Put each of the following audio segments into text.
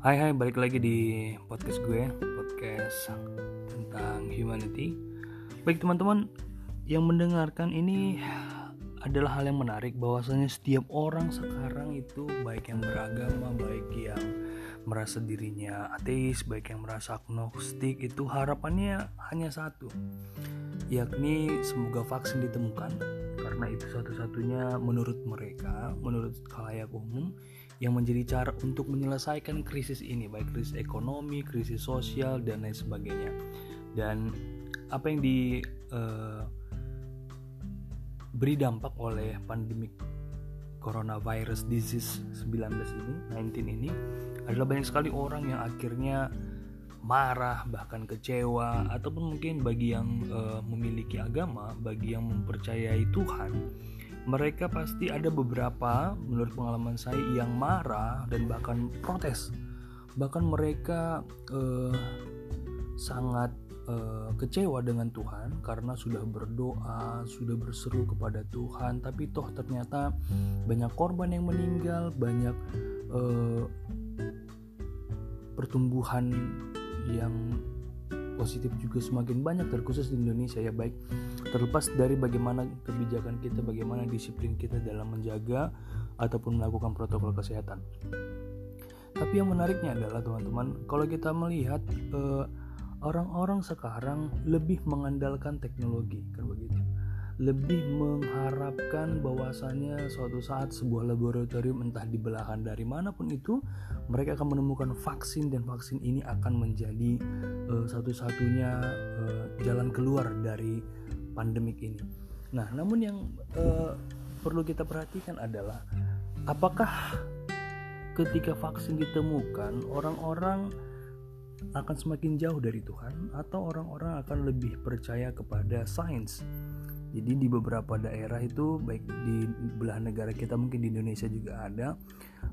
Hai hai balik lagi di podcast gue Podcast tentang humanity. Baik teman-teman Yang mendengarkan ini adalah hal yang menarik bahwasanya setiap orang sekarang itu baik yang beragama baik yang merasa dirinya ateis baik yang merasa agnostik itu harapannya hanya satu yakni semoga vaksin ditemukan karena itu satu-satunya menurut mereka menurut kalayak umum yang menjadi cara untuk menyelesaikan krisis ini baik krisis ekonomi, krisis sosial dan lain sebagainya. Dan apa yang di uh, beri dampak oleh pandemi coronavirus disease 19 ini, 19 ini adalah banyak sekali orang yang akhirnya marah bahkan kecewa ataupun mungkin bagi yang uh, memiliki agama, bagi yang mempercayai Tuhan mereka pasti ada beberapa menurut pengalaman saya yang marah dan bahkan protes. Bahkan mereka uh, sangat uh, kecewa dengan Tuhan karena sudah berdoa sudah berseru kepada Tuhan tapi toh ternyata banyak korban yang meninggal banyak uh, pertumbuhan yang positif juga semakin banyak terkhusus di Indonesia ya. Baik terlepas dari bagaimana kebijakan kita bagaimana disiplin kita dalam menjaga ataupun melakukan protokol kesehatan. Tapi yang menariknya adalah teman-teman kalau kita melihat eh, orang-orang sekarang lebih mengandalkan teknologi kan begitu lebih mengharapkan bahwasannya suatu saat sebuah laboratorium entah di belahan dari mana pun itu mereka akan menemukan vaksin dan vaksin ini akan menjadi uh, satu-satunya uh, jalan keluar dari pandemik ini. Nah, namun yang uh, perlu kita perhatikan adalah apakah ketika vaksin ditemukan orang-orang akan semakin jauh dari Tuhan atau orang-orang akan lebih percaya kepada sains jadi di beberapa daerah itu baik di belahan negara kita mungkin di Indonesia juga ada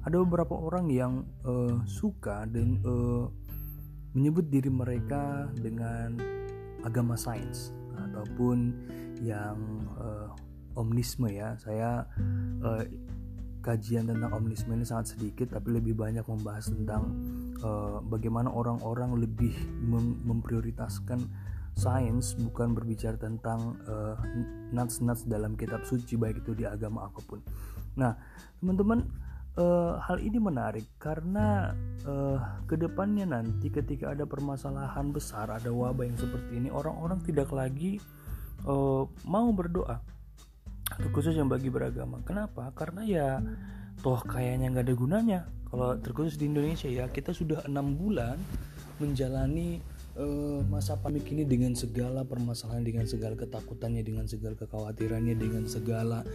ada beberapa orang yang uh, suka dan uh, menyebut diri mereka dengan agama sains ataupun yang uh, omnisme ya. Saya uh, kajian tentang omnisme ini sangat sedikit tapi lebih banyak membahas tentang uh, bagaimana orang-orang lebih mem memprioritaskan sains bukan berbicara tentang uh, nuts-nuts dalam kitab suci baik itu di agama apa pun. Nah, teman-teman uh, hal ini menarik karena uh, ke depannya nanti ketika ada permasalahan besar, ada wabah yang seperti ini, orang-orang tidak lagi uh, mau berdoa. Terkhusus yang bagi beragama. Kenapa? Karena ya toh kayaknya nggak ada gunanya. Kalau terkhusus di Indonesia ya kita sudah enam bulan menjalani uh, masa panik ini dengan segala permasalahan, dengan segala ketakutannya, dengan segala kekhawatirannya, dengan segala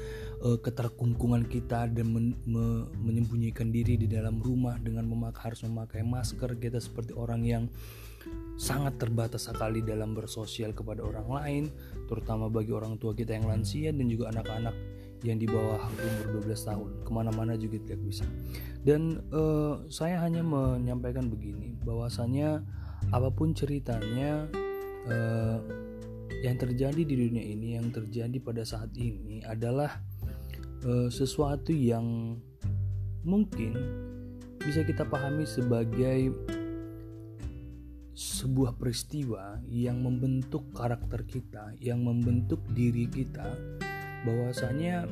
uh, keterkungkungan kita dan men me menyembunyikan diri di dalam rumah dengan memak harus memakai masker. Kita seperti orang yang sangat terbatas sekali dalam bersosial kepada orang lain, terutama bagi orang tua kita yang lansia dan juga anak-anak yang di bawah umur 12 tahun. Ke mana-mana juga tidak bisa. Dan uh, saya hanya menyampaikan begini bahwasanya apa pun ceritanya uh, yang terjadi di dunia ini yang terjadi pada saat ini adalah uh, sesuatu yang mungkin bisa kita pahami sebagai sebuah peristiwa yang membentuk karakter kita, yang membentuk diri kita, bahwasanya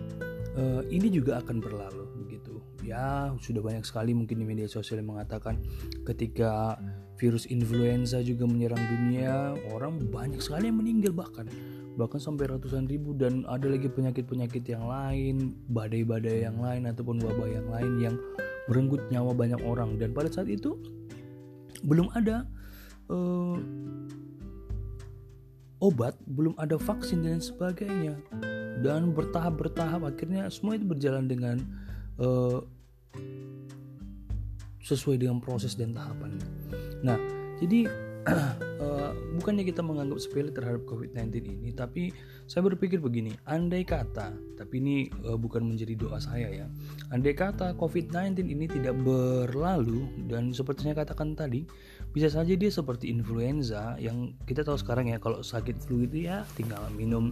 uh, ini juga akan berlalu begitu. Ya, sudah banyak sekali mungkin di media sosial yang mengatakan ketika virus influenza juga menyerang dunia orang banyak sekali yang meninggal bahkan. Bahkan sampai ratusan ribu dan ada lagi penyakit-penyakit yang lain badai-badai yang lain ataupun wabah yang lain yang merenggut nyawa banyak orang. Dan pada saat itu belum ada uh, obat belum ada vaksin dan sebagainya dan bertahap bertahap akhirnya semua itu berjalan dengan uh, sesuai dengan proses dan tahapannya. Nah, jadi uh, bukannya kita menganggap sepele terhadap COVID-19 ini, tapi saya berpikir begini, andai kata, tapi ini uh, bukan menjadi doa saya ya, andai kata COVID-19 ini tidak berlalu dan seperti saya katakan tadi, bisa saja dia seperti influenza yang kita tahu sekarang ya, kalau sakit flu itu ya tinggal minum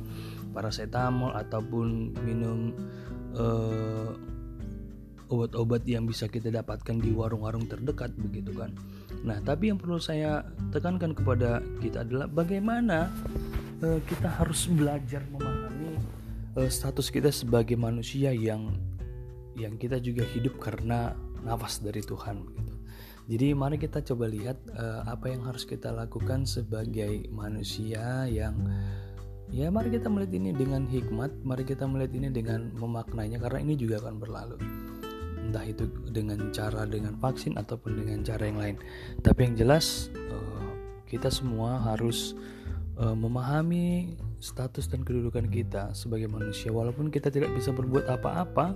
paracetamol ataupun minum uh, obat-obat yang bisa kita dapatkan di warung-warung terdekat begitu kan. Nah, tapi yang perlu saya tekankan kepada kita adalah bagaimana uh, kita harus belajar memahami uh, status kita sebagai manusia yang yang kita juga hidup karena nafas dari Tuhan begitu. Jadi mari kita coba lihat uh, apa yang harus kita lakukan sebagai manusia yang ya mari kita melihat ini dengan hikmat, mari kita melihat ini dengan memaknainya karena ini juga akan berlalu entah itu dengan cara dengan vaksin ataupun dengan cara yang lain. Tapi yang jelas uh, kita semua harus uh, memahami status dan kedudukan kita sebagai manusia walaupun kita tidak bisa berbuat apa-apa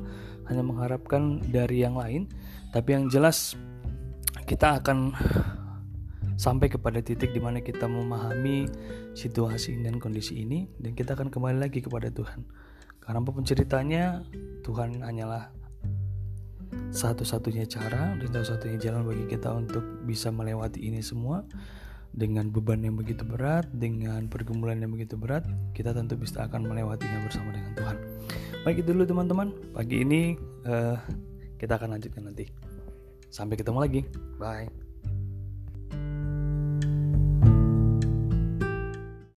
hanya mengharapkan dari yang lain tapi yang jelas kita akan sampai kepada titik di mana kita memahami situasi dan kondisi ini dan kita akan kembali lagi kepada Tuhan karena apa pun ceritanya Tuhan hanyalah satu-satunya cara dan satu-satunya jalan bagi kita untuk bisa melewati ini semua dengan beban yang begitu berat, dengan pergumulan yang begitu berat, kita tentu bisa akan melewatinya bersama dengan Tuhan. Baik itu dulu teman-teman, pagi ini uh, kita akan lanjutkan nanti. Sampai ketemu lagi, bye.